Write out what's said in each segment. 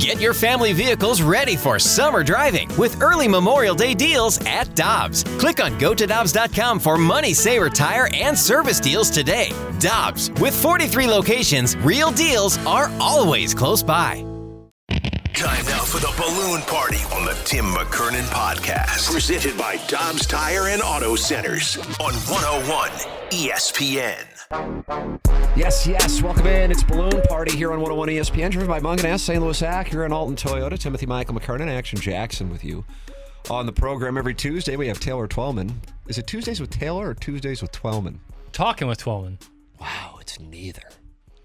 Get your family vehicles ready for summer driving with early Memorial Day deals at Dobbs. Click on gotodobbs.com for money saver tire and service deals today. Dobbs, with 43 locations, real deals are always close by. Time now for the balloon party on the Tim McKernan podcast. Presented by Dobbs Tire and Auto Centers on 101 ESPN. Yes, yes. Welcome in. It's Balloon Party here on 101 ESPN, driven by Mungenast St. Louis Acura and Alton Toyota. Timothy Michael McKernan, Action Jackson with you. On the program every Tuesday, we have Taylor Twellman. Is it Tuesdays with Taylor or Tuesdays with Twellman? Talking with Twellman. Wow, it's neither.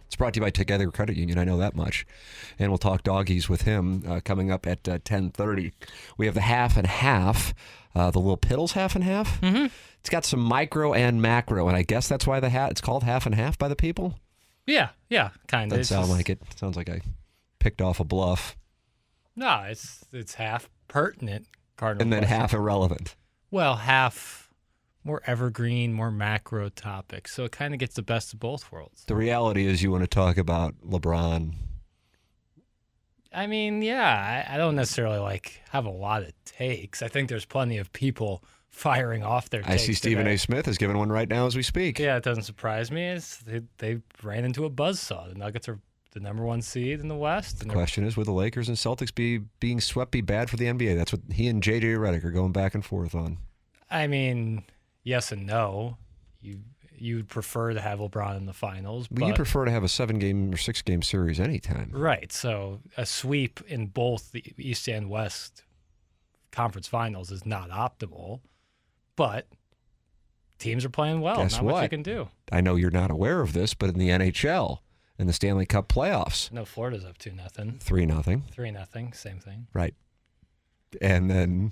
It's brought to you by Together Credit Union. I know that much. And we'll talk doggies with him uh, coming up at uh, 1030. We have the half and half, uh, the little piddles half and half. Mm-hmm. It's got some micro and macro, and I guess that's why the hat it's called half and half by the people. Yeah, yeah, kind of. Doesn't sound like it. Sounds like I picked off a bluff. No, it's it's half pertinent cardinal. And then half irrelevant. Well, half more evergreen, more macro topics. So it kind of gets the best of both worlds. The reality is, you want to talk about LeBron. I mean, yeah, I, I don't necessarily like have a lot of takes. I think there's plenty of people firing off their. I see Stephen today. A. Smith has given one right now as we speak. Yeah, it doesn't surprise me. It's, they, they ran into a buzzsaw. The Nuggets are the number one seed in the West. The question is, would the Lakers and Celtics be being swept be bad for the NBA? That's what he and JJ Redick are going back and forth on. I mean, yes and no. You you'd prefer to have LeBron in the finals, Well, you prefer to have a seven game or six game series anytime. right. So a sweep in both the East and West conference finals is not optimal, but teams are playing well. Guess not much you can do. I know you're not aware of this, but in the NHL, in the Stanley Cup playoffs, No, Florida's up two nothing, three nothing, three nothing, same thing. right? And then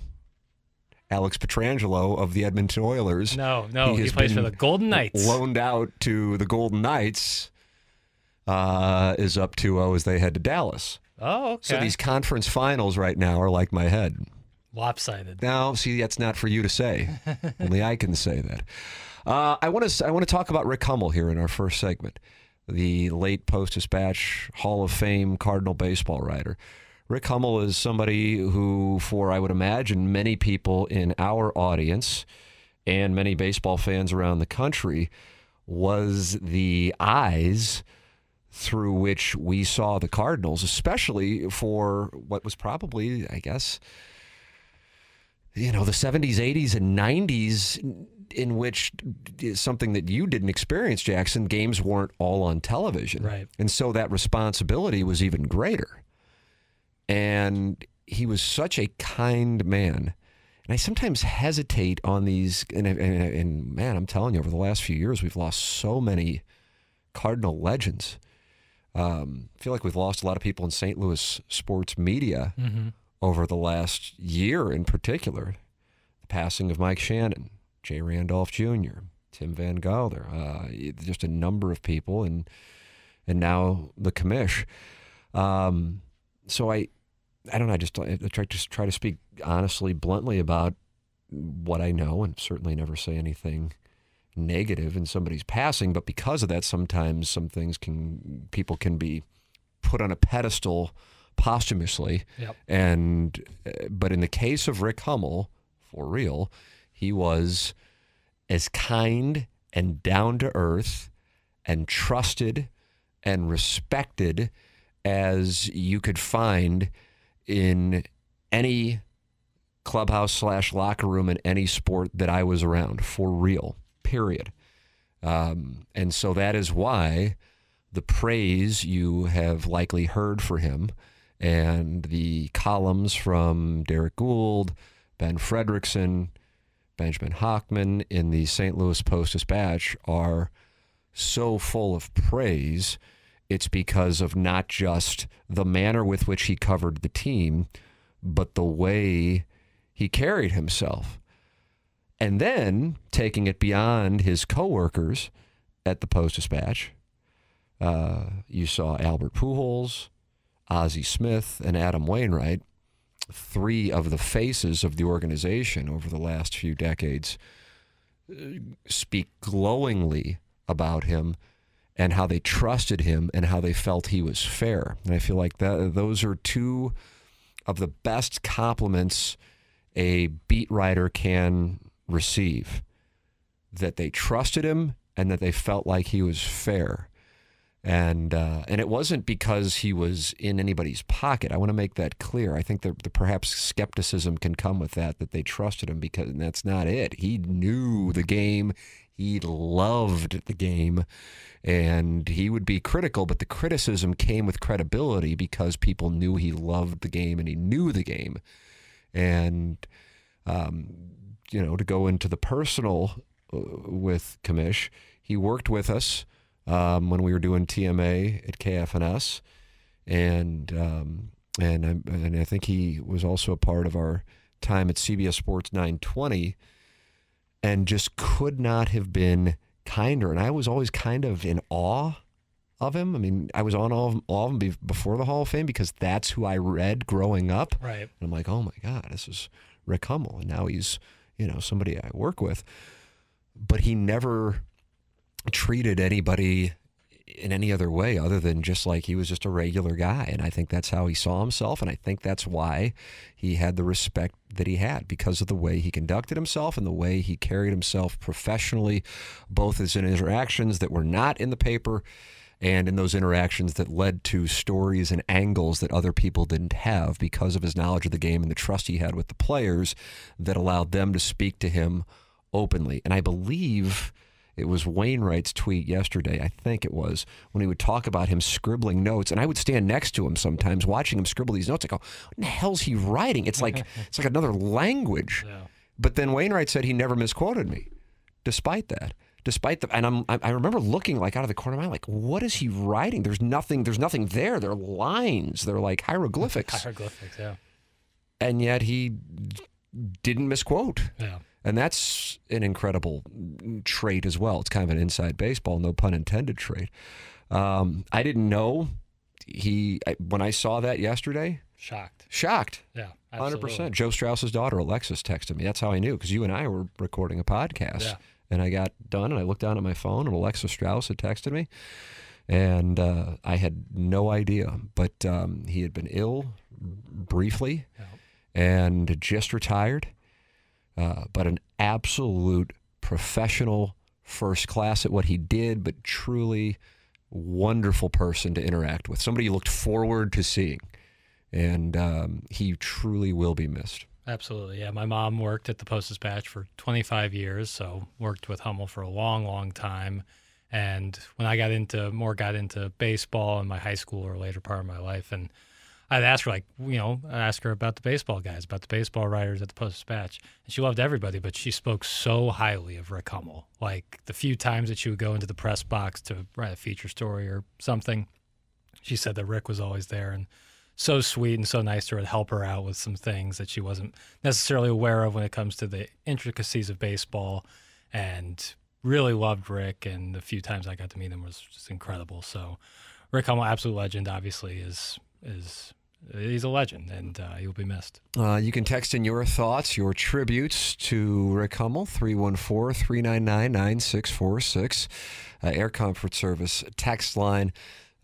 Alex Pietrangelo of the Edmonton Oilers. No, no, he, has plays for the Golden Knights. Loaned out to the Golden Knights uh, is up 2-0 as they head to Dallas. oh, okay. So these conference finals right now are like my head. Lopsided. Now, see, that's not for you to say. Only I can say that. Uh, I want to I want to talk about Rick Hummel here in our first segment, the late Post Dispatch Hall of Fame Cardinal baseball writer. Rick Hummel is somebody who, for I would imagine many people in our audience and many baseball fans around the country, was the eyes through which we saw the Cardinals, especially for what was probably, I guess, you know, the 70s, 80s, and 90s, in which something that you didn't experience, Jackson, games weren't all on television. Right. And so that responsibility was even greater. And he was such a kind man. And I sometimes hesitate on these. And, and, and man, I'm telling you, over the last few years, we've lost so many Cardinal legends. Um, I feel like we've lost a lot of people in St. Louis sports media over the last year in particular. The passing of Mike Shannon, Jay Randolph Jr., Tim Van Gelder, uh, just a number of people, and and now the commish. Um, so I, I don't know. I just I try to try to speak honestly, bluntly about what I know, and certainly never say anything negative in somebody's passing. But because of that, sometimes some things can people can be put on a pedestal posthumously. Yep. And uh, but in the case of Rick Hummel, for real, he was as kind and down to earth and trusted and respected as you could find in any clubhouse slash locker room in any sport that I was around for real, period. Um, and so that is why the praise you have likely heard for him and the columns from Derrick Goold, Ben Frederickson, Benjamin Hochman in the St. Louis Post Dispatch are so full of praise. It's because of not just the manner with which he covered the team, but the way he carried himself. And then taking it beyond his coworkers at the Post Dispatch, uh, you saw Albert Pujols, Ozzie Smith, and Adam Wainwright, three of the faces of the organization over the last few decades, uh, speak glowingly about him and how they trusted him and how they felt he was fair. And I feel like that those are two of the best compliments a beat writer can receive. That they trusted him and that they felt like he was fair. And uh, and it wasn't because he was in anybody's pocket. I want to make that clear. I think that the, perhaps skepticism can come with that that they trusted him because that's not it. He knew the game. He loved the game, and he would be critical, but the criticism came with credibility because people knew he loved the game and he knew the game. And um, you know, to go into the personal uh, with Commish, he worked with us um, when we were doing TMA at KFNS, and um, and I, and I think he was also a part of our time at CBS Sports 920, and just could not have been kinder. And I was always kind of in awe of him. I mean, I was on all of, all of him before the Hall of Fame because that's who I read growing up. Right. And I'm like, oh my God, this is Rick Hummel, and now he's you know somebody I work with. But he never treated anybody in any other way other than just like he was just a regular guy. And I think that's how he saw himself. And I think that's why he had the respect that he had because of the way he conducted himself and the way he carried himself professionally, both as in interactions that were not in the paper and in those interactions that led to stories and angles that other people didn't have because of his knowledge of the game and the trust he had with the players that allowed them to speak to him openly. And I believe it was Wainwright's tweet yesterday, I think it was, when he would talk about him scribbling notes, and I would stand next to him sometimes watching him scribble these notes. I go, "What the hell's he writing?" It's like it's like another language. Yeah. But then Wainwright said he never misquoted me, despite that. Despite the, and I'm, I remember looking like out of the corner of my eye, like, what is he writing? There's nothing. There's nothing there. They're lines. They're like hieroglyphics. Hieroglyphics, yeah. and yet he didn't misquote. Yeah. And that's an incredible trait as well. It's kind of an inside baseball, no pun intended trait. Um, I didn't know he I, when I saw that yesterday. Shocked. Shocked, Yeah. Hundred percent. Joe Strauss's daughter Alexis texted me. That's how I knew because you and I were recording a podcast, Yeah. and I got done and I looked down at my phone and Alexis Strauss had texted me, and uh, I had no idea. But um, he had been ill briefly Yeah. and just retired, uh, but an absolute professional, first class at what he did, but truly wonderful person to interact with. Somebody you looked forward to seeing, and um, he truly will be missed. Absolutely. Yeah. My mom worked at the Post Dispatch for 25 years, so worked with Hummel for a long, long time. And when I got into more got into baseball in my high school or later part of my life, and I'd ask her like, you know, I'd ask her about the baseball guys, about the baseball writers at the Post Dispatch, and she loved everybody, but she spoke so highly of Rick Hummel. Like the few times that she would go into the press box to write a feature story or something, she said that Rick was always there and so sweet and so nice to her help her out with some things that she wasn't necessarily aware of when it comes to the intricacies of baseball and really loved Rick and the few times I got to meet him was just incredible. So Rick Hummel, absolute legend, obviously is is he's a legend and uh, he'll be missed. Uh, you can text in your thoughts, your tributes to Rick Hummel, 314 399 9646, uh, Air Comfort Service text line.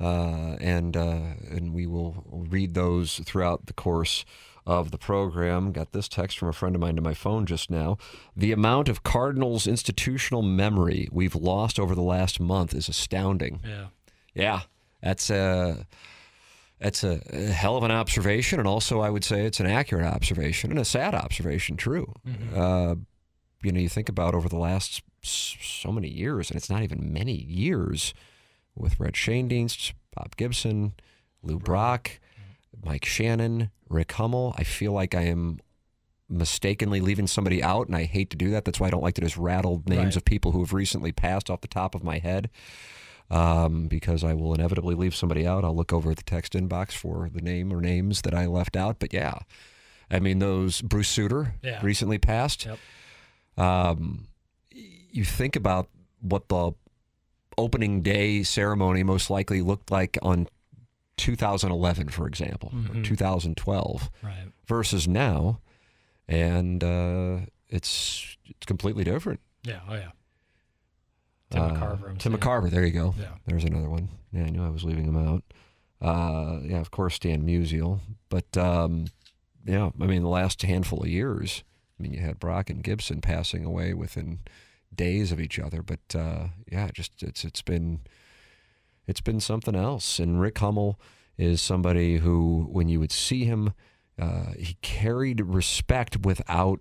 Uh, and uh, and we will read those throughout the course of the program. Got this text from a friend of mine to my phone just now. The amount of Cardinals institutional memory we've lost over the last month is astounding. Yeah. Yeah, that's a that's a, a hell of an observation, and also I would say it's an accurate observation and a sad observation. True. Uh, you know, you think about over the last so many years, and it's not even many years, with Red Schoendienst, Bob Gibson, Lou Brock, Mike Shannon, Rick Hummel. I feel like I am mistakenly leaving somebody out, and I hate to do that. That's why I don't like to just rattle names Right. of people who have recently passed off the top of my head um, because I will inevitably leave somebody out. I'll look over at the text inbox for the name or names that I left out. But yeah, I mean, those Bruce Sutter Yeah. recently passed. Yep. Um, you think about what the opening day ceremony most likely looked like on 2011, for example, or 2012 Right. versus now, and uh, it's it's completely different. Yeah. Oh yeah. Tim Uh, McCarver. I'm Tim saying. McCarver. There you go. Yeah. There's another one. Yeah, I knew I was leaving him out. Uh, yeah, of course, Stan Musial. But um, yeah, I mean, the last handful of years, I mean, you had Brock and Gibson passing away within days of each other. But uh, yeah, just it's it's been it's been something else. And Rick Hummel is somebody who, when you would see him, uh, he carried respect without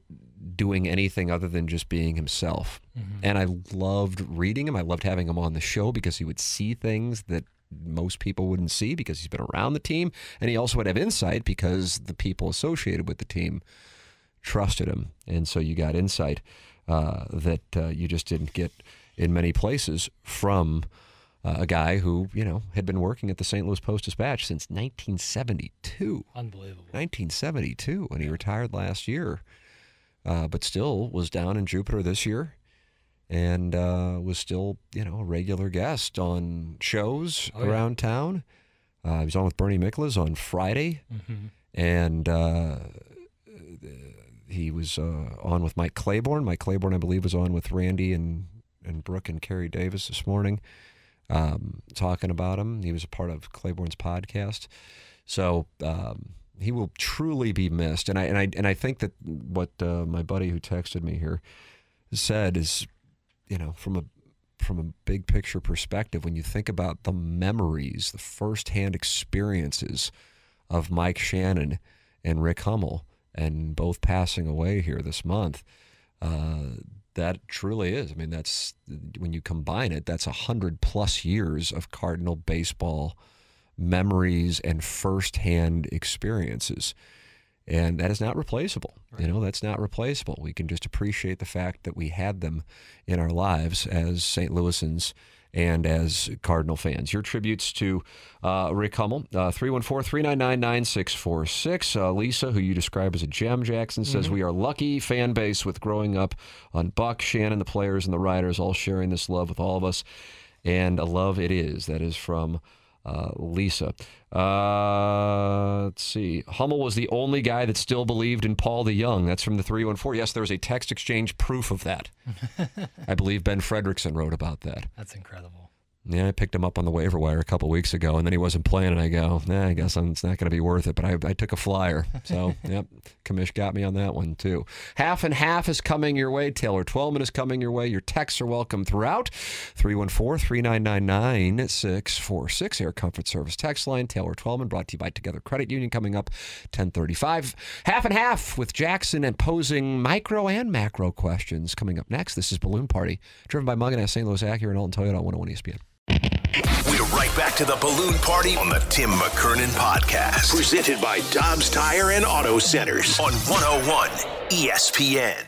doing anything other than just being himself. And I loved reading him. I loved having him on the show because he would see things that most people wouldn't see because he's been around the team. And he also would have insight because the people associated with the team trusted him. And so you got insight uh, that uh, you just didn't get in many places from uh, a guy who, you know, had been working at the St. Louis Post Dispatch since 1972. Unbelievable. 1972 when he retired last year, uh, but still was down in Jupiter this year and uh, was still, you know, a regular guest on shows Oh, yeah. around town. Uh, he was on with Bernie Miklasz on Friday, Mm-hmm. and uh, he was uh, on with Mike Claiborne. Mike Claiborne, I believe, was on with Randy and, and Brooke and Kerry Davis this morning, um, talking about him. He was a part of Claiborne's podcast. So um, he will truly be missed. And I and I and I think that what uh, my buddy who texted me here said is, you know, from a from a big picture perspective, when you think about the memories, the firsthand experiences of Mike Shannon and Rick Hummel, and both passing away here this month, uh, that truly is. I mean, that's when you combine it, that's a hundred plus years of Cardinal baseball memories and firsthand experiences. And that is not replaceable. You know, that's not replaceable. We can just appreciate the fact that we had them in our lives as St. Louisans and as Cardinal fans. Your tributes to uh, Rick Hummel, uh, 314 399 9646. Uh, Lisa, who you describe as a gem, Jackson, says, mm-hmm. We are lucky fan base with growing up on Buck, Shannon, the players, and the riders all sharing this love with all of us. And a love it is. That is from uh, Lisa. Uh, let's see. Hummel was the only guy that still believed in Paul DeJong. That's from the 314. Yes, there was a text exchange proof of that. I believe Ben Frederickson wrote about that. That's incredible. Yeah, I picked him up on the waiver wire a couple weeks ago, and then he wasn't playing, and I go, nah, I guess I'm, it's not going to be worth it. But I, I took a flyer. So, yep, Commish got me on that one, too. Half and half is coming your way. Taylor Twellman is coming your way. Your texts are welcome throughout. 314 399 9646. Air Comfort Service text line. Taylor Twellman brought to you by Together Credit Union coming up 1035. Half and half with Jackson and posing micro and macro questions coming up next. This is Balloon Party, driven by Mungenast St. Louis Acura and Alton Toyota on 101 ESPN. We're right back to the balloon party on the Tim McKernan podcast. Presented by Dobbs Tire and Auto Centers on 101 ESPN.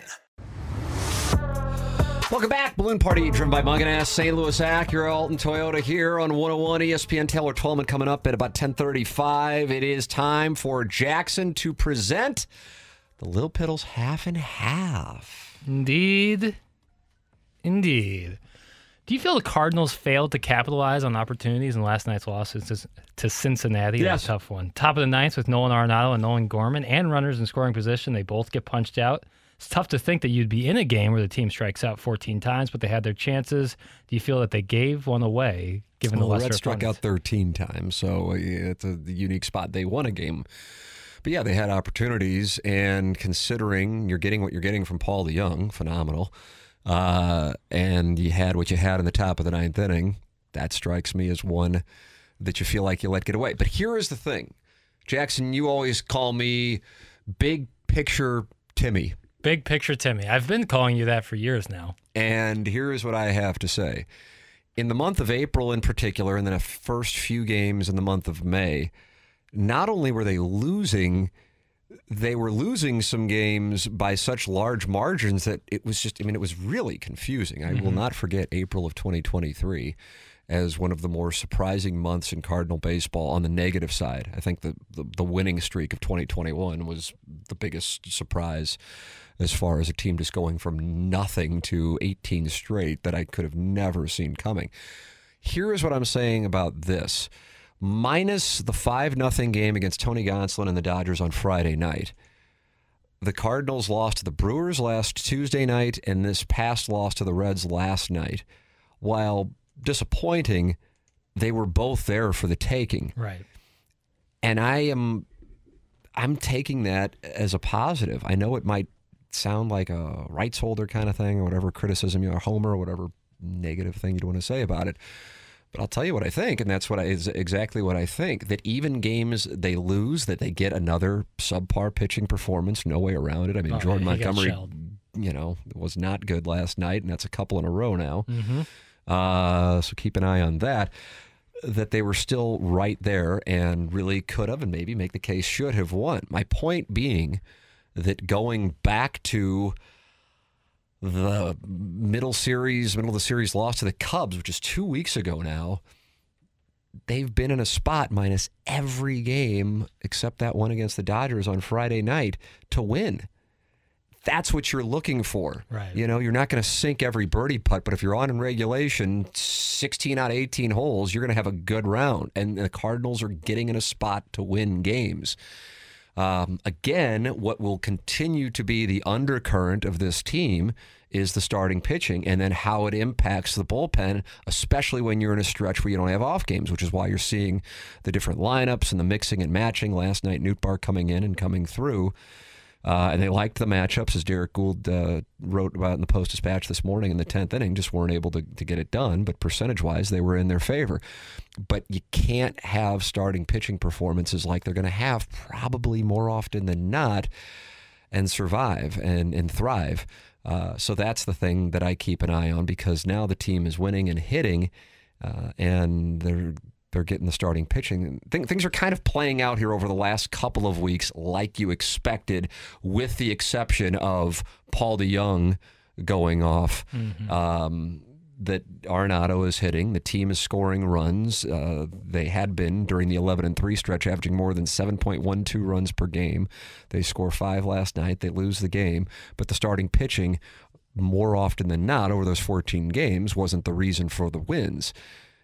Welcome back. Balloon Party driven by Mungenast, St. Louis Acura, Alton Toyota here on 101 ESPN. Taylor Twellman coming up at about 1035. It is time for Jackson to present the Lil Piddles half and half. Indeed. Indeed. Do you feel the Cardinals failed to capitalize on opportunities in last night's loss to- Cincinnati? Yes. That's a tough one. Top of the ninth with Nolan Arenado and Nolan Gorman and runners in scoring position. They both get punched out. It's tough to think that you'd be in a game where the team strikes out 14 times, but they had their chances. Do you feel that they gave one away given Well, the lesser Reds struck out 13 times, so uh, it's a unique spot. They won a game. But yeah, they had opportunities, and considering you're getting what you're getting from Paul DeJong, phenomenal, uh, and you had what you had in the top of the ninth inning, that strikes me as one that you feel like you let get away. But here is the thing, Jackson, you always call me big picture Timmy. Big picture Timmy. I've been calling you that for years now. And here is what I have to say. In the month of April, in particular, and then the first few games in the month of May, not only were they losing, they were losing some games by such large margins that it was just, I mean, it was really confusing. I will mm-hmm. not forget April of 2023 as one of the more surprising months in Cardinal baseball on the negative side. I think the, the, the winning streak of 2021 was the biggest surprise as far as a team just going from nothing to 18 straight that I could have never seen coming. Here is what I'm saying about this. Minus the 5 nothing game against Tony Gonsolin and the Dodgers on Friday night. The Cardinals lost to the Brewers last Tuesday night and this past loss to the Reds last night. while disappointing, they were both there for the taking. Right. And I am I'm taking that as a positive. I know it might sound like a rights holder kind of thing or whatever criticism you are, homer or whatever negative thing you'd want to say about it. But I'll tell you what I think, and that's what I, is exactly what I think. That even games they lose, that they get another subpar pitching performance, no way around it. I mean, Oh, Jordan Montgomery, you know, was not good last night, and that's a couple in a row now. Mm-hmm. Uh, so keep an eye on that. That they were still right there and really could have, and maybe make the case should have won. My point being that going back to the middle series, middle of the series loss to the Cubs, which is two weeks ago now, they've been in a spot minus every game except that one against the Dodgers on Friday night to win. That's what you're looking for. Right. You know, you're not going to sink every birdie putt, but if you're on in regulation, 16 out of 18 holes, you're going to have a good round. And the Cardinals are getting in a spot to win games. Um, again, what will continue to be the undercurrent of this team is the starting pitching and then how it impacts the bullpen, especially when you're in a stretch where you don't have off games, which is why you're seeing the different lineups and the mixing and matching. Last night, Nootbaar coming in and coming through. Uh, and they liked the matchups, as Derrick Goold uh, wrote about in the Post Dispatch this morning in the 10th inning, just weren't able to, to get it done. But percentage wise, they were in their favor. But you can't have starting pitching performances like they're going to have probably more often than not and survive and, and thrive. Uh, so that's the thing that I keep an eye on because now the team is winning and hitting, uh, and they're they're getting the starting pitching. Th- things are kind of playing out here over the last couple of weeks, like you expected, with the exception of Paul DeJong going off. Um, that Arenado is hitting. The team is scoring runs. Uh, they had been during the 11 and 3 stretch, averaging more than 7.12 runs per game. They score five last night. They lose the game. But the starting pitching, more often than not, over those 14 games, wasn't the reason for the wins.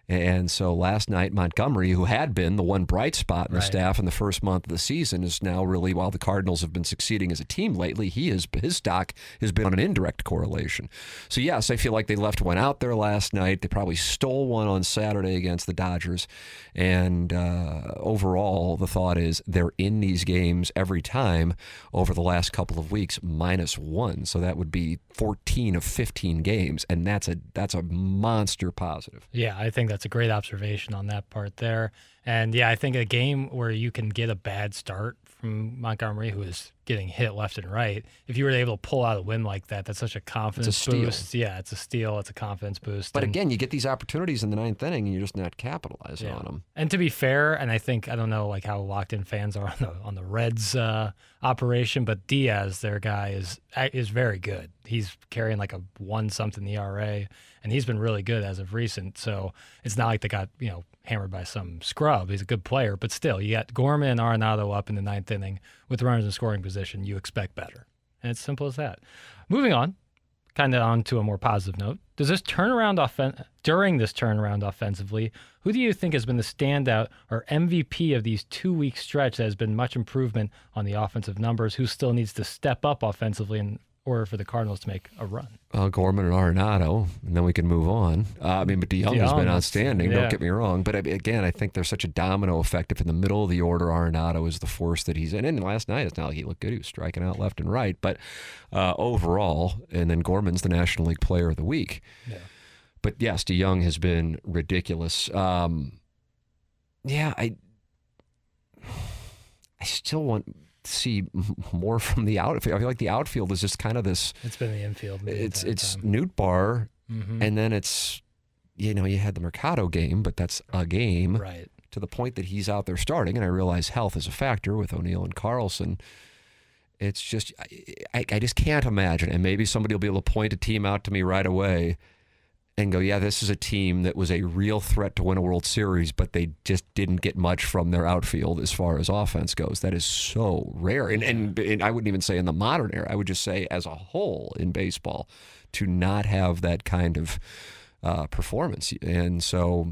And so last night, Montgomery, who had been the one bright spot in the Right. staff in the first month of the season, is now really, while the Cardinals have been succeeding as a team lately, he is his stock has been on an indirect correlation. So yes, I feel like they left one out there last night. They probably stole one on Saturday against the Dodgers. And uh, overall, the thought is they're in these games every time over the last couple of weeks, minus one. So that would be 14 of 15 games, and that's a that's a monster positive. Yeah, I think that's a great observation on that part there. And yeah, I think a game where you can get a bad start from Montgomery, who is getting hit left and right, if you were able to pull out a win like that, that's such a confidence steal. boost. Yeah, it's a steal. It's a confidence boost. But And- again, you get these opportunities in the ninth inning, and you're just not capitalizing on them. And to be fair, and I think I don't know like how locked in fans are on the on the Reds uh, operation, but Diaz, their guy, is is very good. He's carrying like a one something ERA, and he's been really good as of recent. So it's not like they got you know hammered by some scrub. He's a good player, but still, you got Gorman and Arenado up in the ninth inning with runners in scoring position. You expect better, and it's simple as that. Moving on, kind of on to a more positive note. Does this turnaround offen- during this turnaround offensively, who do you think has been the standout or MVP of these two week stretch that has been much improvement on the offensive numbers? Who still needs to step up offensively in order for the Cardinals to make a run? Uh, Gorman and Arenado, and then we can move on. Uh, I mean, but DeJong has been outstanding. yeah. Don't get me wrong. But again, I think there's such a domino effect. If in the middle of the order, Arenado is the force that he's in. And last night, it's not like he looked good. He was striking out left and right. But uh, overall, and then Gorman's the National League Player of the Week. Yeah. But yes, DeJong has been ridiculous. Um, yeah, I, I still want see more from the outfield. I feel like the outfield is just kind of this. It's been the infield. It's it's time. Nootbaar, Mhm. and then it's you know you had the Mercado game, but that's a game right. to the point that he's out there starting. And I realize health is a factor with O'Neill and Carlson. It's just I, I just can't imagine, and maybe somebody will be able to point a team out to me right away. And go, yeah, this is a team that was a real threat to win a World Series, but they just didn't get much from their outfield as far as offense goes. That is so rare. And, and, and I wouldn't even say in the modern era, I would just say as a whole in baseball to not have that kind of uh, performance. And so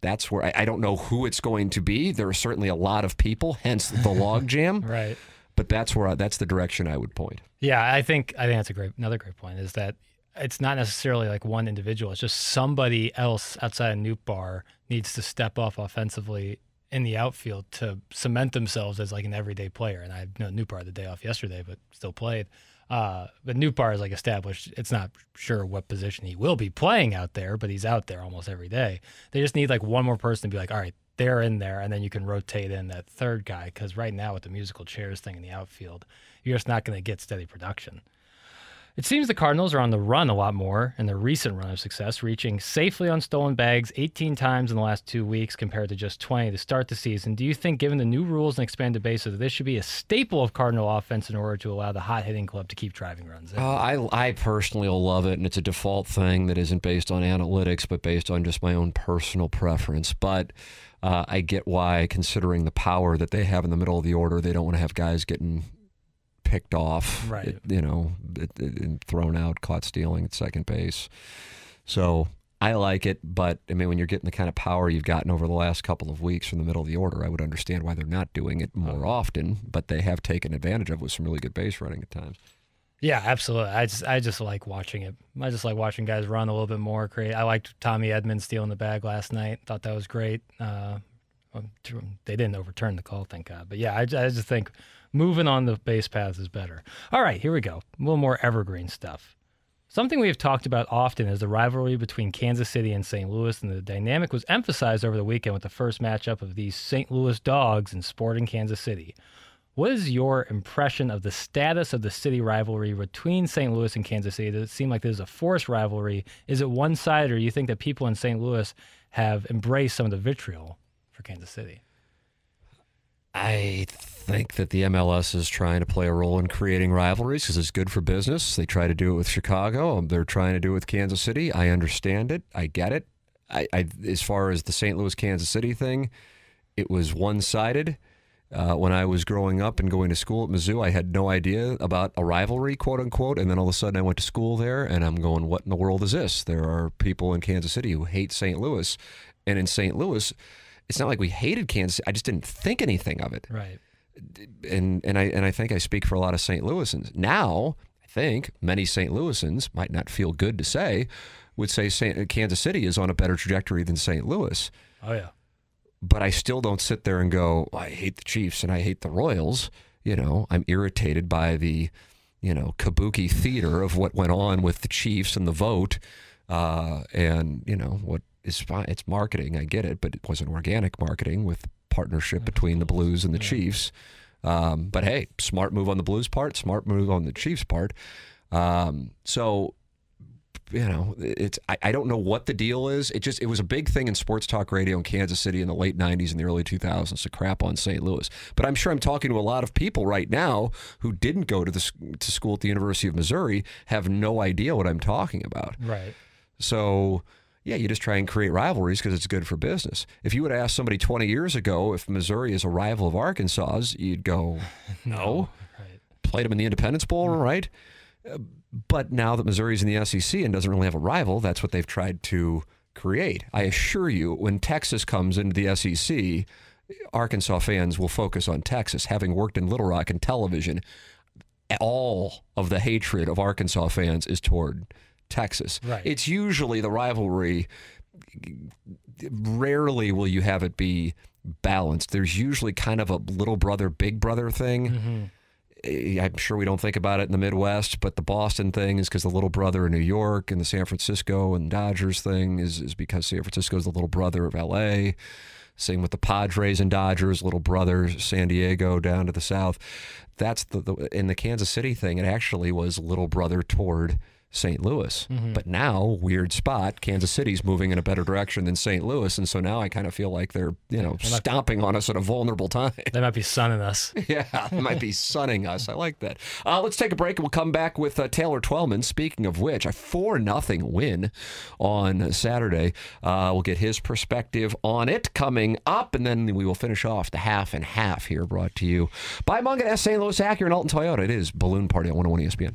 that's where I, I don't know who it's going to be. There are certainly a lot of people, hence the logjam. Right. But that's where I, that's the direction I would point. Yeah, I think I think that's a great another great point is that it's not necessarily like one individual. It's just somebody else outside of Nootbaar needs to step up offensively in the outfield to cement themselves as like an everyday player. And I know Nootbaar the day off yesterday, but still played. Uh, but Nootbaar is like established. It's not sure what position he will be playing out there, but he's out there almost every day. They just need like one more person to be like, all right, they're in there, and then you can rotate in that third guy. Because right now with the musical chairs thing in the outfield, you're just not going to get steady production. It seems the Cardinals are on the run a lot more in their recent run of success, reaching safely on stolen bags 18 times in the last two weeks compared to just 20 to start the season. Do you think, given the new rules and expanded bases, that this should be a staple of Cardinal offense in order to allow the hot hitting club to keep driving runs in? Uh, I, I personally will love it, and it's a default thing that isn't based on analytics, but based on just my own personal preference. But uh, I get why, considering the power that they have in the middle of the order, they don't want to have guys getting picked off, Right. it- you know, it, it- thrown out, caught stealing at second base. So I like it, but I mean, when you're getting the kind of power you've gotten over the last couple of weeks from the middle of the order, I would understand why they're not doing it more often. But they have taken advantage of it with some really good base running at times. Yeah, absolutely. I just I just like watching it. I just like watching guys run a little bit more. Create. I liked Tommy Edman stealing the bag last night. Thought that was great. Uh, they didn't overturn the call, thank God. But yeah, I, I just think moving on the base paths is better. All right, here we go. A little more evergreen stuff. Something we have talked about often is the rivalry between Kansas City and St. Louis, and the dynamic was emphasized over the weekend with the first matchup of these St. Louis dogs in Sporting Kansas City. What is your impression of the status of the city rivalry between St. Louis and Kansas City? Does it seem like there's a forced rivalry? Is it one sided, or do you think that people in St. Louis have embraced some of the vitriol for Kansas City? I think that the MLS is trying to play a role in creating rivalries because it's good for business. They try to do it with Chicago. They're trying to do it with Kansas City. I understand it. I get it. I, I as far as the St. Louis Kansas City thing, it was one sided. Uh, when I was growing up and going to school at Mizzou, I had no idea about a rivalry, quote unquote. And then all of a sudden I went to school there and I'm going, what in the world is this? There are people in Kansas City who hate St. Louis. And in St. Louis, it's not like we hated Kansas. I just didn't think anything of it Right. and and I and I think I speak for a lot of St. Louisans. Now, I think many St. Louisans might not feel good to say, would say Saint, Kansas City is on a better trajectory than St. Louis. Oh yeah. But I still don't sit there and go, I hate the Chiefs and I hate the Royals. You know, I'm irritated by the, you know, kabuki theater of what went on with the Chiefs and the vote, uh, and you know what is fine. It's marketing. I get it, but it wasn't organic marketing with partnership between the Blues and the Chiefs. Um, but hey, smart move on the Blues part, smart move on the Chiefs part. Um, so you know, it's I, I don't know what the deal is. It just it was a big thing in sports talk radio in Kansas City in the late '90s and the early 2000s to crap on St. Louis. But I'm sure I'm talking to a lot of people right now who didn't go to the to school at the University of Missouri, have no idea what I'm talking about. Right. So, yeah, you just try and create rivalries because it's good for business. If you would ask somebody 20 years ago if Missouri is a rival of Arkansas's, you'd go, no. Right. Played them in the Independence Bowl, right? Uh, But now that Missouri's in the SEC and doesn't really have a rival, that's what they've tried to create. I assure you, when Texas comes into the SEC, Arkansas fans will focus on Texas. Having worked in Little Rock and television, all of the hatred of Arkansas fans is toward Texas. Right. It's usually the rivalry. Rarely will you have it be balanced. There's usually kind of a little brother, big brother thing. Eh, I'm sure we don't think about it in the Midwest, but the Boston thing is because the little brother in New York, and the San Francisco and Dodgers thing is, is because San Francisco is the little brother of LA. Same with the Padres and Dodgers, little brother San Diego down to the south. That's the, the in the Kansas City thing. It actually was little brother toward St. Louis. But now, weird spot, Kansas City's moving in a better direction than St. Louis, and so now I kind of feel like they're you know stomping on us at a vulnerable time. They might be sunning us. Yeah, they might be sunning us. I like that. Uh, let's take a break and we'll come back with uh, Taylor Twellman. Speaking of which, a 4 nothing win on Saturday. Uh, we'll get his perspective on it coming up, and then we will finish off the half and half here brought to you by Mungenast St. Louis Acura and Alton Toyota. It is Balloon Party on 101 ESPN.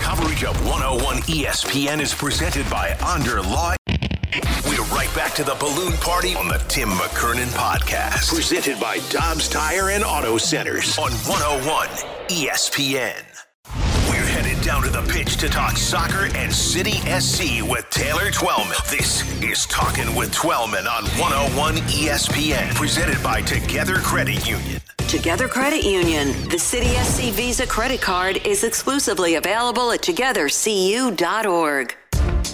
Coverage of 101 ESPN is presented by Under Law. We're right back to the balloon party on the Tim McKernan podcast. Presented by Dobbs Tire and Auto Centers on 101 ESPN. We're headed down to the pitch to talk soccer and City SC with Taylor Twellman. This is Talking with Twellman on 101 ESPN. Presented by Together Credit Union. Together Credit Union. The City SC Visa credit card is exclusively available at togethercu.org.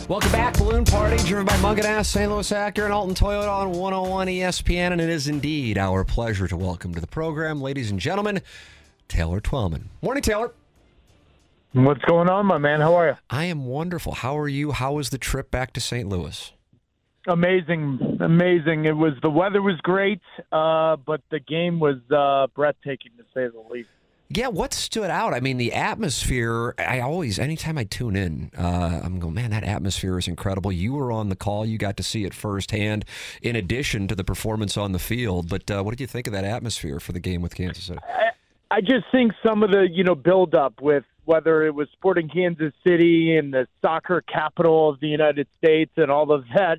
Welcome back, Balloon Party, driven by Mungenast, St. Louis Acura, and Alton Toyota on 101 ESPN. And it is indeed our pleasure to welcome to the program, ladies and gentlemen, Taylor Twellman. Morning, Taylor. What's going on, my man? How are you? I am wonderful. How are you? How was the trip back to St. Louis? Amazing, amazing. It was the weather was great, uh, but the game was uh, breathtaking to say the least. Yeah, what stood out? I mean, the atmosphere. I always, anytime I tune in, uh, I'm going, man, that atmosphere is incredible. You were on the call, you got to see it firsthand, in addition to the performance on the field. But uh, what did you think of that atmosphere for the game with Kansas City? I, I just think some of the you know build up with whether it was Sporting Kansas City and the soccer capital of the United States and all of that,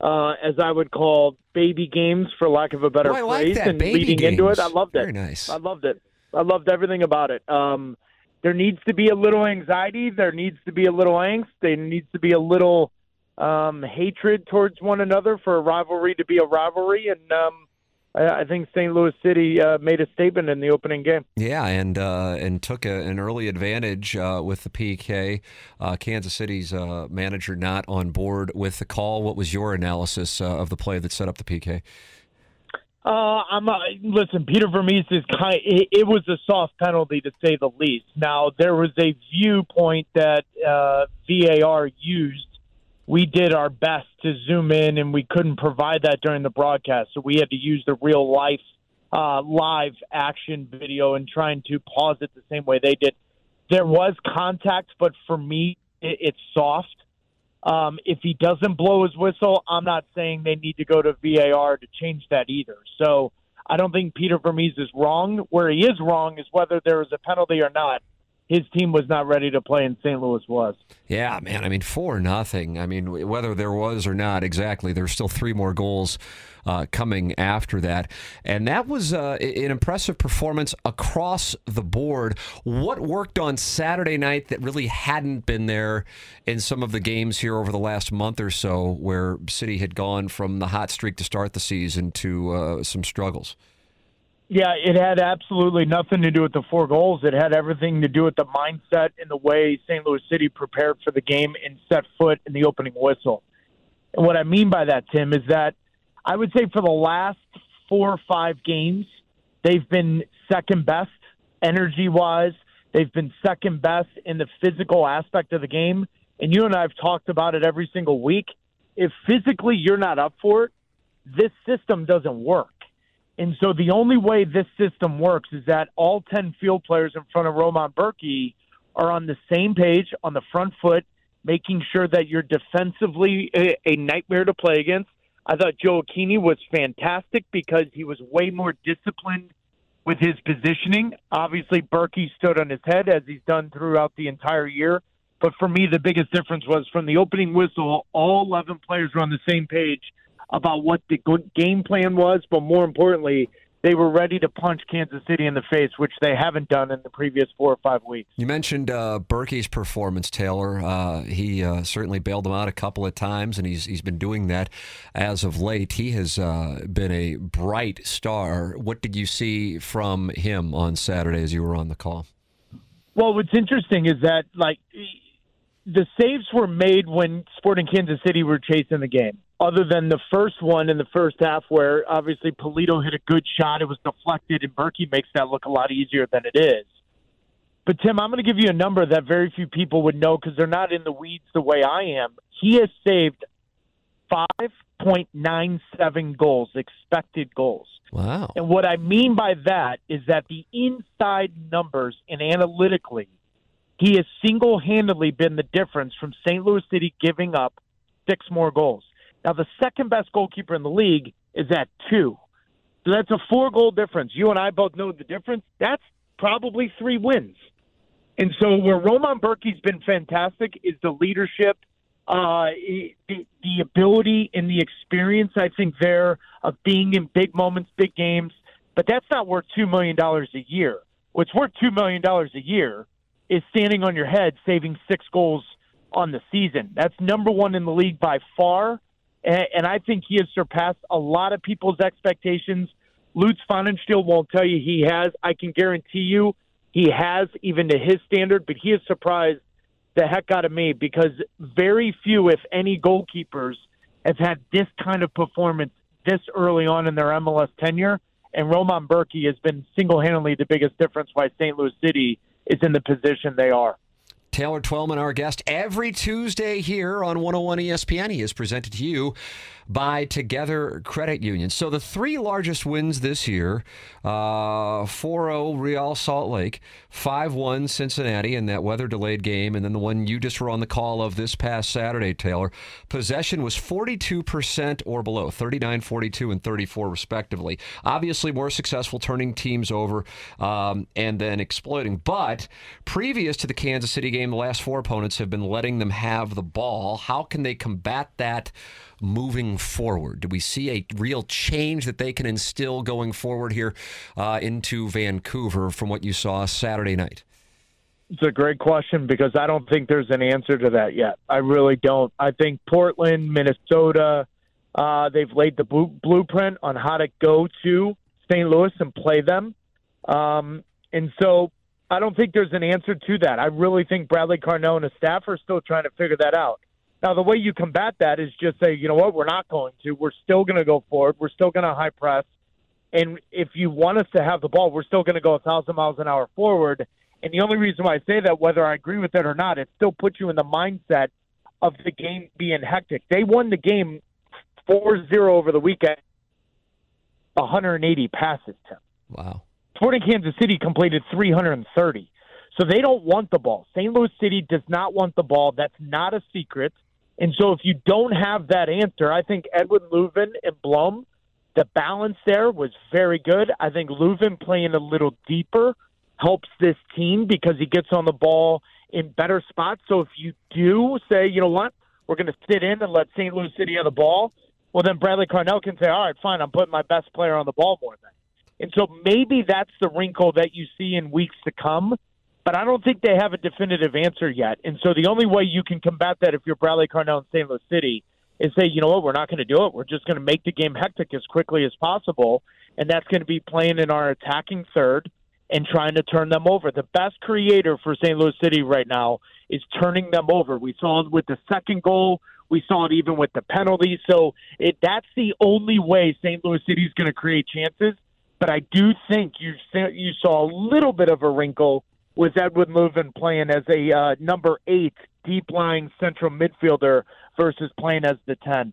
uh, as I would call baby games, for lack of a better Oh, like phrase, that, and baby leading into it. I loved it. Very nice. I loved it. I loved everything about it. Um, there needs to be a little anxiety. There needs to be a little angst. There needs to be a little um, hatred towards one another for a rivalry to be a rivalry. And um, I, I think St. Louis City uh, made a statement in the opening game. Yeah, and uh, and took a, an early advantage uh, with the PK. Uh, Kansas City's uh, manager not on board with the call. What was your analysis uh, of the play that set up the PK? Uh, I'm uh, listen. Peter Vermes is kind. It, it was a soft penalty to say the least. Now there was a viewpoint that uh, VAR used. We did our best to zoom in, and we couldn't provide that during the broadcast, so we had to use the real life, uh, live action video and trying to pause it the same way they did. There was contact, but for me, it, it's soft. Um, if he doesn't blow his whistle, I'm not saying they need to go to VAR to change that either. So I don't think Peter Vermes is wrong. Where he is wrong is whether there was a penalty or not. His team was not ready to play, and St. Louis was. Yeah, man. I mean, four nothing. I mean, whether there was or not, exactly. There's still three more goals uh, coming after that, and that was uh, an impressive performance across the board. What worked on Saturday night that really hadn't been there in some of the games here over the last month or so, where City had gone from the hot streak to start the season to uh, some struggles. Yeah, it had absolutely nothing to do with the four goals. It had everything to do with the mindset and the way St. Louis City prepared for the game and set foot in the opening whistle. And what I mean by that, Tim, is that I would say for the last four or five games, they've been second best energy wise. They've been second best in the physical aspect of the game. And you and I have talked about it every single week. If physically you're not up for it, this system doesn't work. And so the only way this system works is that all 10 field players in front of Roman Bürki are on the same page, on the front foot, making sure that you're defensively a, nightmare to play against. I thought Joe Aquini was fantastic because he was way more disciplined with his positioning. Obviously, Bürki stood on his head as he's done throughout the entire year. But for me, the biggest difference was from the opening whistle, all 11 players were on the same page about what the game plan was, but more importantly, they were ready to punch Kansas City in the face, which they haven't done in the previous four or five weeks. You mentioned uh, Bürki's performance, Taylor. Uh, he uh, certainly bailed them out a couple of times, and he's he's been doing that as of late. He has uh, been a bright star. What did you see from him on Saturday as you were on the call? Well, what's interesting is that like the saves were made when Sporting Kansas City were chasing the game. Other than the first one in the first half, where obviously Polito hit a good shot, it was deflected, and Bürki makes that look a lot easier than it is. But Tim, I'm going to give you a number that very few people would know because they're not in the weeds the way I am. He has saved 5.97 goals, expected goals. Wow. And what I mean by that is that the inside numbers and analytically, he has single handedly been the difference from St. Louis City giving up six more goals. Now, the second best goalkeeper in the league is at two. So that's a four goal difference. You and I both know the difference. That's probably three wins. And so where Roman Bürki's been fantastic is the leadership, uh, the, the ability and the experience, I think, there of being in big moments, big games. But that's not worth $2 million a year. What's worth $2 million a year is standing on your head, saving six goals on the season. That's number one in the league by far and, I think he has surpassed a lot of people's expectations. Lutz Pfannenstiel won't tell you he has. I can guarantee you he has, even to his standard, but he has surprised the heck out of me because very few, if any, goalkeepers have had this kind of performance this early on in their MLS tenure. And Roman Bürki has been single handedly the biggest difference why St. Louis City is in the position they are. Taylor Twellman, our guest, every Tuesday here on 101 ESPN. He is presented to you by Together Credit Union. So the three largest wins this year uh, 4 0 Real Salt Lake, 5 1 Cincinnati in that weather delayed game, and then the one you just were on the call of this past Saturday, Taylor. Possession was 42% or below, 39 42 and 34 respectively. Obviously, more successful turning teams over um, and then exploiting. But previous to the Kansas City game, the last four opponents have been letting them have the ball. How can they combat that? Moving forward? Do we see a real change that they can instill going forward here uh, into Vancouver from what you saw Saturday night? It's a great question because I don't think there's an answer to that yet. I really don't. I think Portland, Minnesota, uh, they've laid the blueprint on how to go to St. Louis and play them. Um, and so I don't think there's an answer to that. I really think Bradley Carnell and his staff are still trying to figure that out. Now, the way you combat that is just say, you know what, we're not going to. We're still going to go forward. We're still going to high press. And if you want us to have the ball, we're still going to go a thousand miles an hour forward. And the only reason why I say that, whether I agree with it or not, it still puts you in the mindset of the game being hectic. They won the game 4 0 over the weekend, 180 passes, Tim. Wow. Sporting Kansas City completed 330. So they don't want the ball. St. Louis City does not want the ball. That's not a secret. And so if you don't have that answer, I think Edwin Löwen and Blom, the balance there was very good. I think Löwen playing a little deeper helps this team because he gets on the ball in better spots. So if you do say, you know what, we're going to sit in and let St. Louis City have the ball, well, then Bradley Carnell can say, all right, fine, I'm putting my best player on the ball more. And so maybe that's the wrinkle that you see in weeks to come but I don't think they have a definitive answer yet. And so the only way you can combat that if you're Bradley Carnell in St. Louis City is say, you know what, we're not going to do it. We're just going to make the game hectic as quickly as possible, and that's going to be playing in our attacking third and trying to turn them over. The best creator for St. Louis City right now is turning them over. We saw it with the second goal. We saw it even with the penalty. So it, that's the only way St. Louis City is going to create chances. But I do think you you saw a little bit of a wrinkle with Edwin Löwen playing as a uh, number eight deep lying central midfielder versus playing as the 10.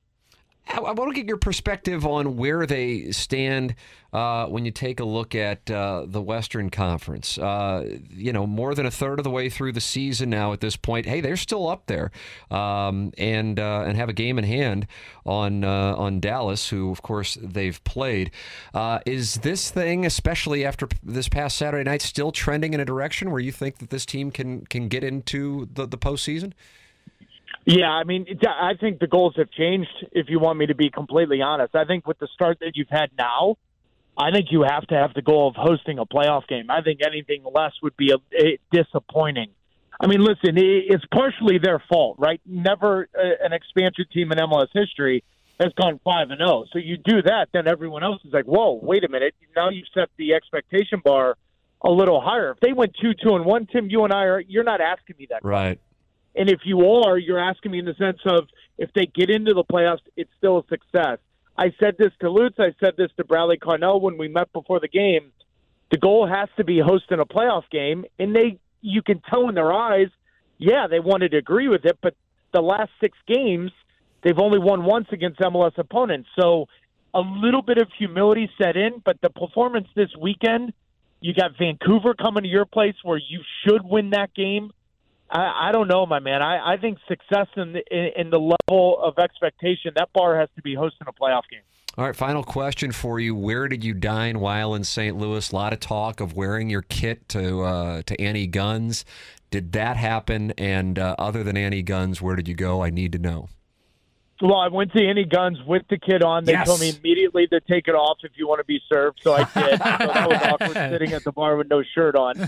I want to get your perspective on where they stand uh, when you take a look at uh, the Western Conference. Uh, you know, more than a third of the way through the season now at this point. Hey, they're still up there, um, and uh, and have a game in hand on uh, on Dallas, who of course they've played. Uh, is this thing, especially after this past Saturday night, still trending in a direction where you think that this team can can get into the the postseason? Yeah, I mean, I think the goals have changed. If you want me to be completely honest, I think with the start that you've had now, I think you have to have the goal of hosting a playoff game. I think anything less would be a, a disappointing. I mean, listen, it's partially their fault, right? Never uh, an expansion team in MLS history has gone five and zero. Oh. So you do that, then everyone else is like, "Whoa, wait a minute! Now you set the expectation bar a little higher." If they went two, two, and one, Tim, you and I are you're not asking me that. Right. And if you are, you're asking me in the sense of if they get into the playoffs, it's still a success. I said this to Lutz. I said this to Bradley Carnell when we met before the game. The goal has to be hosting a playoff game, and they you can tell in their eyes, yeah, they wanted to agree with it, but the last six games, they've only won once against MLS opponents. So a little bit of humility set in, but the performance this weekend, you got Vancouver coming to your place where you should win that game. I, I don't know, my man. I, I think success in the, in, in the level of expectation, that bar has to be hosting a playoff game. All right, final question for you. Where did you dine while in St. Louis? A lot of talk of wearing your kit to uh, to Annie Gunn's. Did that happen? And uh, other than Annie Gunn's, where did you go? I need to know. Well, I went to Annie Gunn's with the kid on. They Yes. told me immediately to take it off if you want to be served, so I did. so that was awkward sitting at the bar with no shirt on.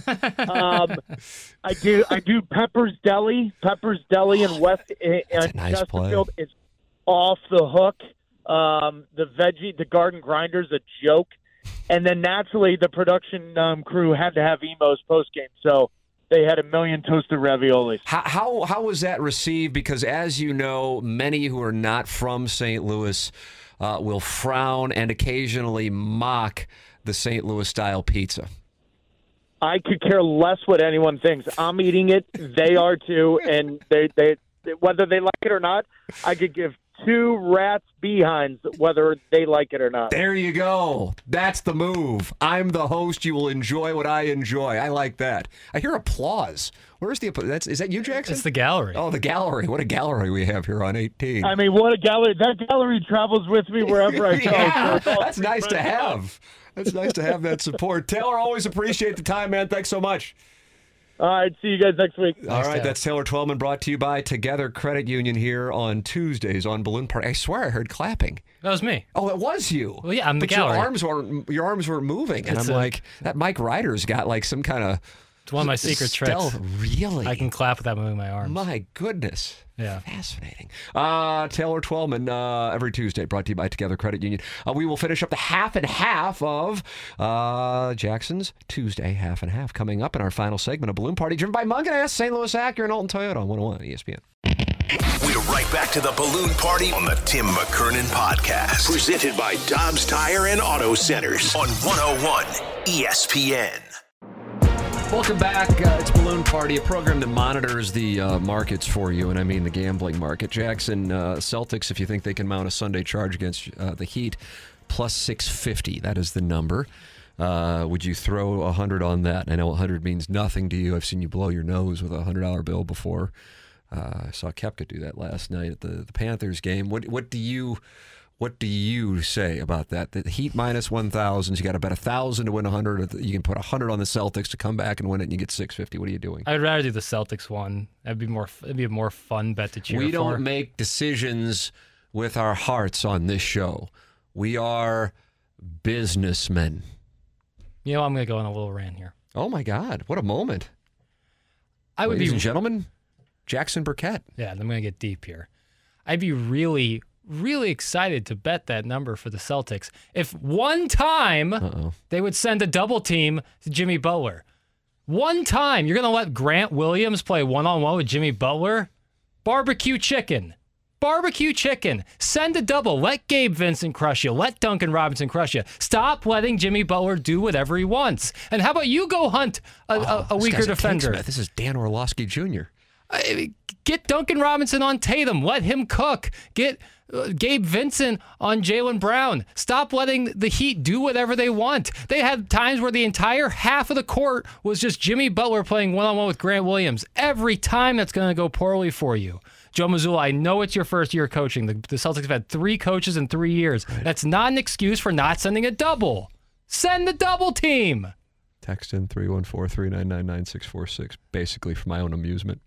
Um, I do. I do Pepper's Deli. Pepper's Deli in West in, That's a nice play. Chesterfield is off the hook. Um, the veggie, the garden grinder's a joke, and then naturally the production um, crew had to have Imo's post game, so they had a million toasted raviolis. How, how how was that received? Because as you know, many who are not from St. Louis uh, will frown and occasionally mock the St. Louis style pizza. I could care less what anyone thinks. I'm eating it. They are too, and they, they whether they like it or not, I could give two rats behinds whether they like it or not. There you go. That's the move. I'm the host. You will enjoy what I enjoy. I like that. I hear applause. Where's the that's is that you, Jackson? It's the gallery. oh, the gallery. What a gallery we have here on 18. I mean, what a gallery! That gallery travels with me wherever I go. yeah, it's that's nice to have. That's nice to have that support. Taylor, always appreciate the time, man. Thanks so much. All right, see you guys next week. All right, Taylor. that's Taylor Twellman brought to you by Together Credit Union here on Tuesdays on Balloon Party. I swear I heard clapping. That was me. Oh, it was you. Well, yeah, I'm the but your arms weren't your arms weren't moving, and It's I'm a- like, that Mike Ryder's got like some kind of It's one of my secret stealth. tricks. Really? I can clap without moving my arms. My goodness. Yeah. Fascinating. Uh, Taylor Twellman, uh, every Tuesday, brought to you by Together Credit Union. Uh, we will finish up the half and half of uh, Jackson's Tuesday half and half coming up in our final segment of Balloon Party, driven by Mungenast, St. Louis Acura, and Alton Toyota on 101 ESPN. We're right back to the balloon party on the Tim McKernan podcast. Presented by Dobbs Tire and Auto Centers on 101 ESPN. Welcome back. Uh, it's Balloon Party, a program that monitors the uh, markets for you, and I mean the gambling market. Jackson uh, Celtics, if you think they can mount a Sunday charge against uh, the Heat, plus 650. That is the number. Uh, would you throw a hundred on that? I know a hundred means nothing to you. I've seen you blow your nose with a hundred dollar bill before. Uh, I saw Koepka do that last night at the, the Panthers game. What what do you what do you say about that? The Heat minus one thousand. You got to bet a thousand to win a hundred. You can put a hundred on the Celtics to come back and win it, and you get six fifty. What are you doing? I'd rather do the Celtics one. That'd be more. It'd be a more fun bet to cheer we don't for. make decisions with our hearts on this show. We are businessmen. you know, I'm gonna go on a little rant here. Oh my God! What a moment, I would ladies be and gentlemen. Jackson Burkett. Yeah, I'm going to get deep here. I'd be really, really excited to bet that number for the Celtics if one time Uh-oh. they would send a double team to Jimmy Butler. One time you're going to let Grant Williams play one on one with Jimmy Butler? Barbecue chicken. Barbecue chicken. Send a double. Let Gabe Vincent crush you. Let Duncan Robinson crush you. Stop letting Jimmy Butler do whatever he wants. And how about you go hunt a, a, a Oh, This weaker a defender? kingsmith. This is Dan Orlovsky Jr. I- Get Duncan Robinson on Tatum. Let him cook. Get Gabe Vincent on Jaylen Brown. Stop letting the Heat do whatever they want. They had times where the entire half of the court was just Jimmy Butler playing one on one with Grant Williams. Every time that's going to go poorly for you. Joe Mazzulla, I know it's your first year coaching. The, the Celtics have had three coaches in three years. That's not an excuse for not sending a double. Send the double team. Text in 314-399-9646, basically for my own amusement.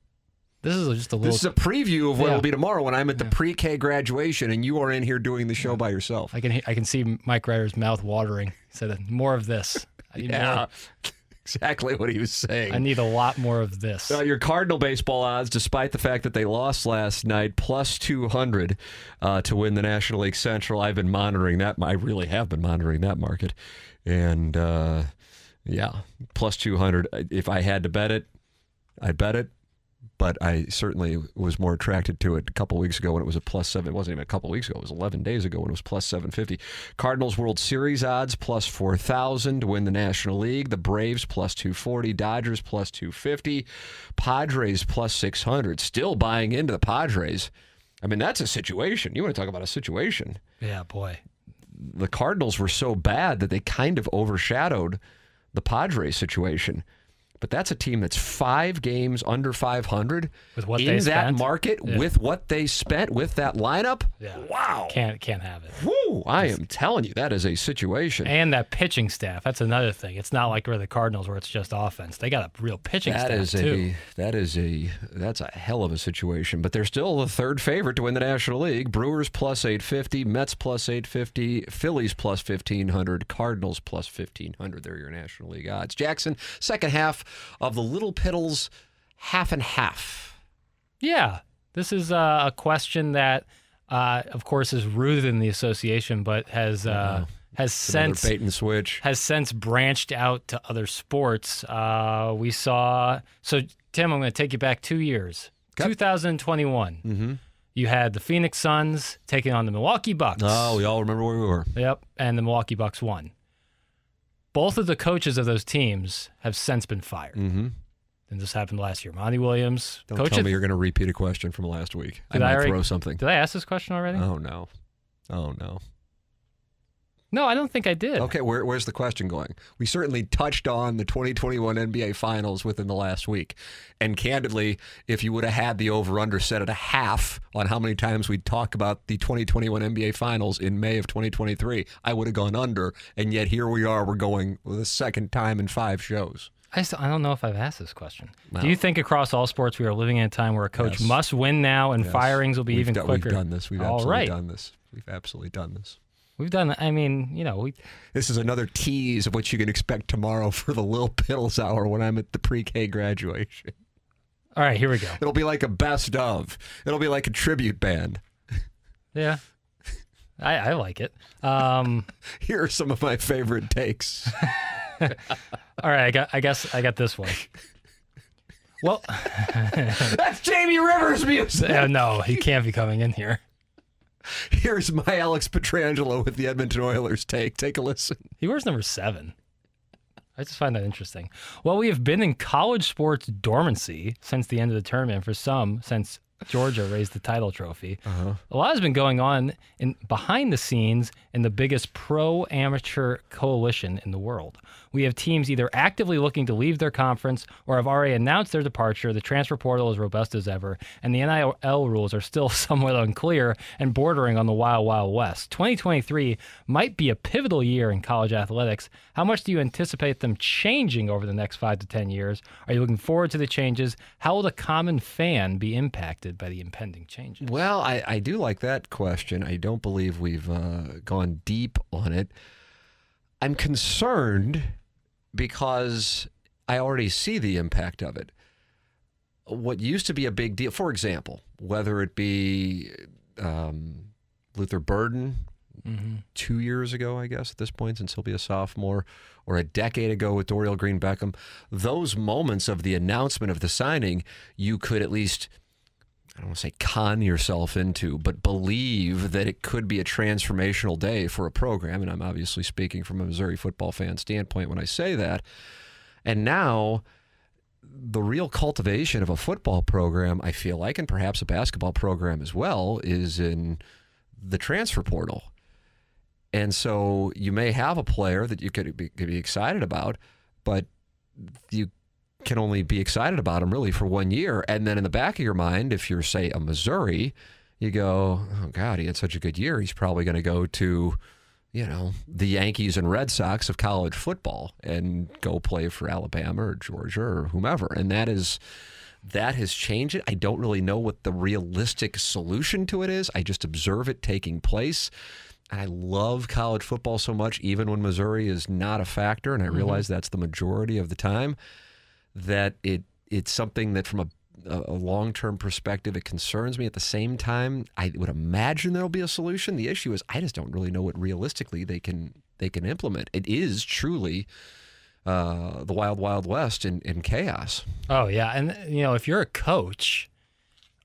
This is just a little. This is a preview of what Yeah. will be tomorrow when I'm at the pre-K graduation and you are in here doing the show by yourself. I can I can see Mike Ryder's mouth watering. He said more of this. Yeah, exactly what he was saying. I need a lot more of this. Uh, your Cardinal baseball odds, despite the fact that they lost last night, plus 200 uh, to win the National League Central. I've been monitoring that. I really have been monitoring that market. And uh, yeah, plus 200. If I had to bet it, I'd bet it. But I certainly was more attracted to it a couple weeks ago when it was a plus seven. It wasn't even a couple weeks ago; it was 11 days ago when it was plus 750. Cardinals World Series odds plus 4,000 to win the National League. The Braves plus 240. Dodgers plus 250. Padres plus 600. Still buying into the Padres. I mean, that's a situation. You want to talk about a situation? Yeah, boy. The Cardinals were so bad that they kind of overshadowed the Padres situation. But that's a team that's five games under 500 With what in they that market Yeah. with what they spent with that lineup. Yeah. Wow. Can't can't have it. Woo, I am telling you, that is a situation. And that pitching staff. That's another thing. It's not like where the Cardinals where it's just offense. They got a real pitching That staff is too. a that is a that's a hell of a situation. But they're still the third favorite to win the National League. Brewers plus eight fifty, Mets plus eight fifty, Phillies plus fifteen hundred, Cardinals plus fifteen hundred. They're your National League odds. Jackson, second half of the Little Piddles, half and half. Yeah, this is uh, a question that, uh, of course, is rooted in the association, but has uh, has Another since bait and switch. has since branched out to other sports. Uh, we saw. So, Tim, I'm going to take you back two years. 2021. Mm-hmm. You had the Phoenix Suns taking on the Milwaukee Bucks. Oh, we all remember where we were. Yep, and the Milwaukee Bucks won. Both of the coaches of those teams have since been fired. Mm-hmm. And this happened last year. Monty Williams, Don't coach tell me you're going to repeat a question from last week. I Did I might already- throw something. Did I ask this question already? Oh no. Oh no. No, I don't think I did. Okay, where, where's the question going? We certainly touched on the 2021 NBA Finals within the last week. And candidly, if you would have had the over under set at a half on how many times we'd talk about the 2021 NBA Finals in May of 2023, I would have gone under. And yet here we are, we're going the second time in five shows. I, still, I don't know if I've asked this question. No. Do you think across all sports we are living in a time where a coach Yes. must win now and Yes. firings will be We've even done- quicker? We've done this. We've all absolutely right. done this. We've absolutely done this. We've done. I mean, you know, we. This is another tease of what you can expect tomorrow for the Lil Piddles Hour when I'm at the pre-K graduation. All right, here we go. It'll be like a best of. It'll be like a tribute band. Yeah, I, I like it. Um, Here are some of my favorite takes. all right, I got. I guess I got this one. Well, That's Jamie Rivers music. uh, no, he can't be coming in here. Here's my Alex Pietrangelo with the Edmonton Oilers take. Take a listen. He wears number seven. I just find that interesting. Well, we have been in college sports dormancy since the end of the tournament. For some, since Georgia raised the title trophy, uh-huh. a lot has been going on in behind the scenes in the biggest pro amateur coalition in the world. We have teams either actively looking to leave their conference or have already announced their departure. The transfer portal is robust as ever, and the NIL rules are still somewhat unclear and bordering on the wild, wild west. 2023 might be a pivotal year in college athletics. How much do you anticipate them changing over the next five to 10 years? Are you looking forward to the changes? How will the common fan be impacted by the impending changes? Well, I, I do like that question. I don't believe we've uh, gone deep on it. I'm concerned because I already see the impact of it. What used to be a big deal, for example, whether it be um, Luther Burden two years ago, I guess, at this point, since he'll be a sophomore, or a decade ago with Dorial Green Beckham, those moments of the announcement of the signing, you could at least I don't want to say con yourself into, but believe that it could be a transformational day for a program. And I'm obviously speaking from a Missouri football fan standpoint when I say that. And now, the real cultivation of a football program, I feel like, and perhaps a basketball program as well, is in the transfer portal. And so you may have a player that you could be, could be excited about, but you can only be excited about him really for one year. And then in the back of your mind, if you're, say, a Missouri, you go, oh, God, he had such a good year. He's probably going to go to, you know, the Yankees and Red Sox of college football and go play for Alabama or Georgia or whomever. And that is. That has changed it. I don't really know what the realistic solution to it is. I just observe it taking place. I love college football so much, even when Missouri is not a factor, and I mm-hmm. realize that's the majority of the time that it it's something that from a a long term perspective, it concerns me. At the same time, I would imagine there'll be a solution. The issue is I just don't really know what realistically they can they can implement. It is truly uh, the wild, wild west in, in chaos. Oh yeah, and you know if you're a coach,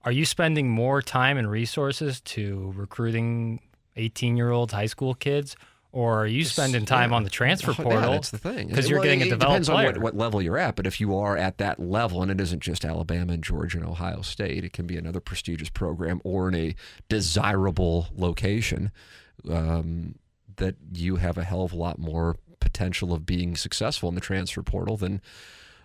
are you spending more time and resources to recruiting 18 year old high school kids, or are you spending time Yeah. on the transfer Yeah, portal? that's the thing. because you're Well, getting a it developed depends player. on what, what level you're at. But if you are at that level, and it isn't just Alabama and Georgia and Ohio State, it can be another prestigious program or in a desirable location. Um, that you have a hell of a lot more potential of being successful in the transfer portal than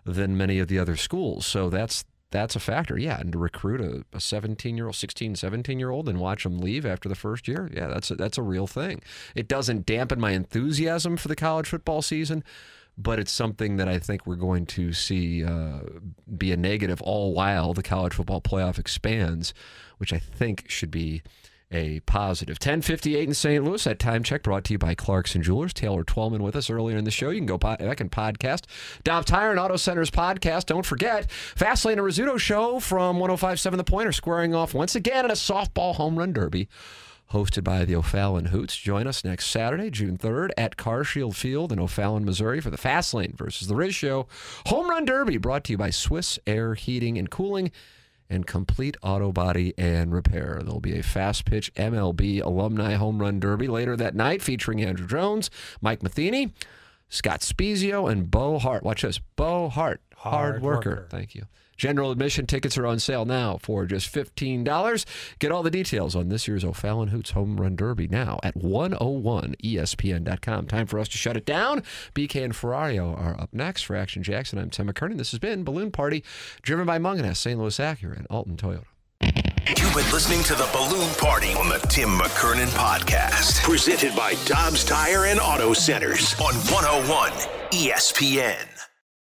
than many of the other schools. So that's that's a factor. Yeah, and to recruit a, a 17 year old, 16, 17 year old and watch them leave after the first year, yeah, that's a, that's a real thing. It doesn't dampen my enthusiasm for the college football season, but it's something that I think we're going to see uh, be a negative all while the college football playoff expands, which I think should be a positive. 1058 in St. Louis. That time check brought to you by Clarkson Jewelers. Taylor Twellman with us earlier in the show. You can go back and podcast. Dobbs Tire and Auto Centers podcast. Don't forget, Fastlane and Rizzuto show from 1057 The Pointer squaring off once again in a softball home run derby. Hosted by the O'Fallon Hoots. Join us next Saturday, June 3rd, at Carshield Field in O'Fallon, Missouri for the Fastlane versus the Riz Show Home Run Derby brought to you by Swiss Air Heating and Cooling and complete auto body and repair. There'll be a fast pitch MLB alumni home run derby later that night featuring Andruw Jones, Mike Matheny, Scott Spiezio, and Bo Hart. Watch this. Bo Hart, hard, Hard worker. worker. Thank you. General admission tickets are on sale now for just $15. Get all the details on this year's O'Fallon Hoots Home Run Derby now at 101ESPN.com. Time for us to shut it down. BK and Ferrario are up next. For Action Jackson, I'm Tim McKernan. This has been Balloon Party, driven by Mungenast, St. Louis Acura, and Alton Toyota. You've been listening to the Balloon Party on the Tim McKernan Podcast. Presented by Dobbs Tire and Auto Centers on 101 ESPN.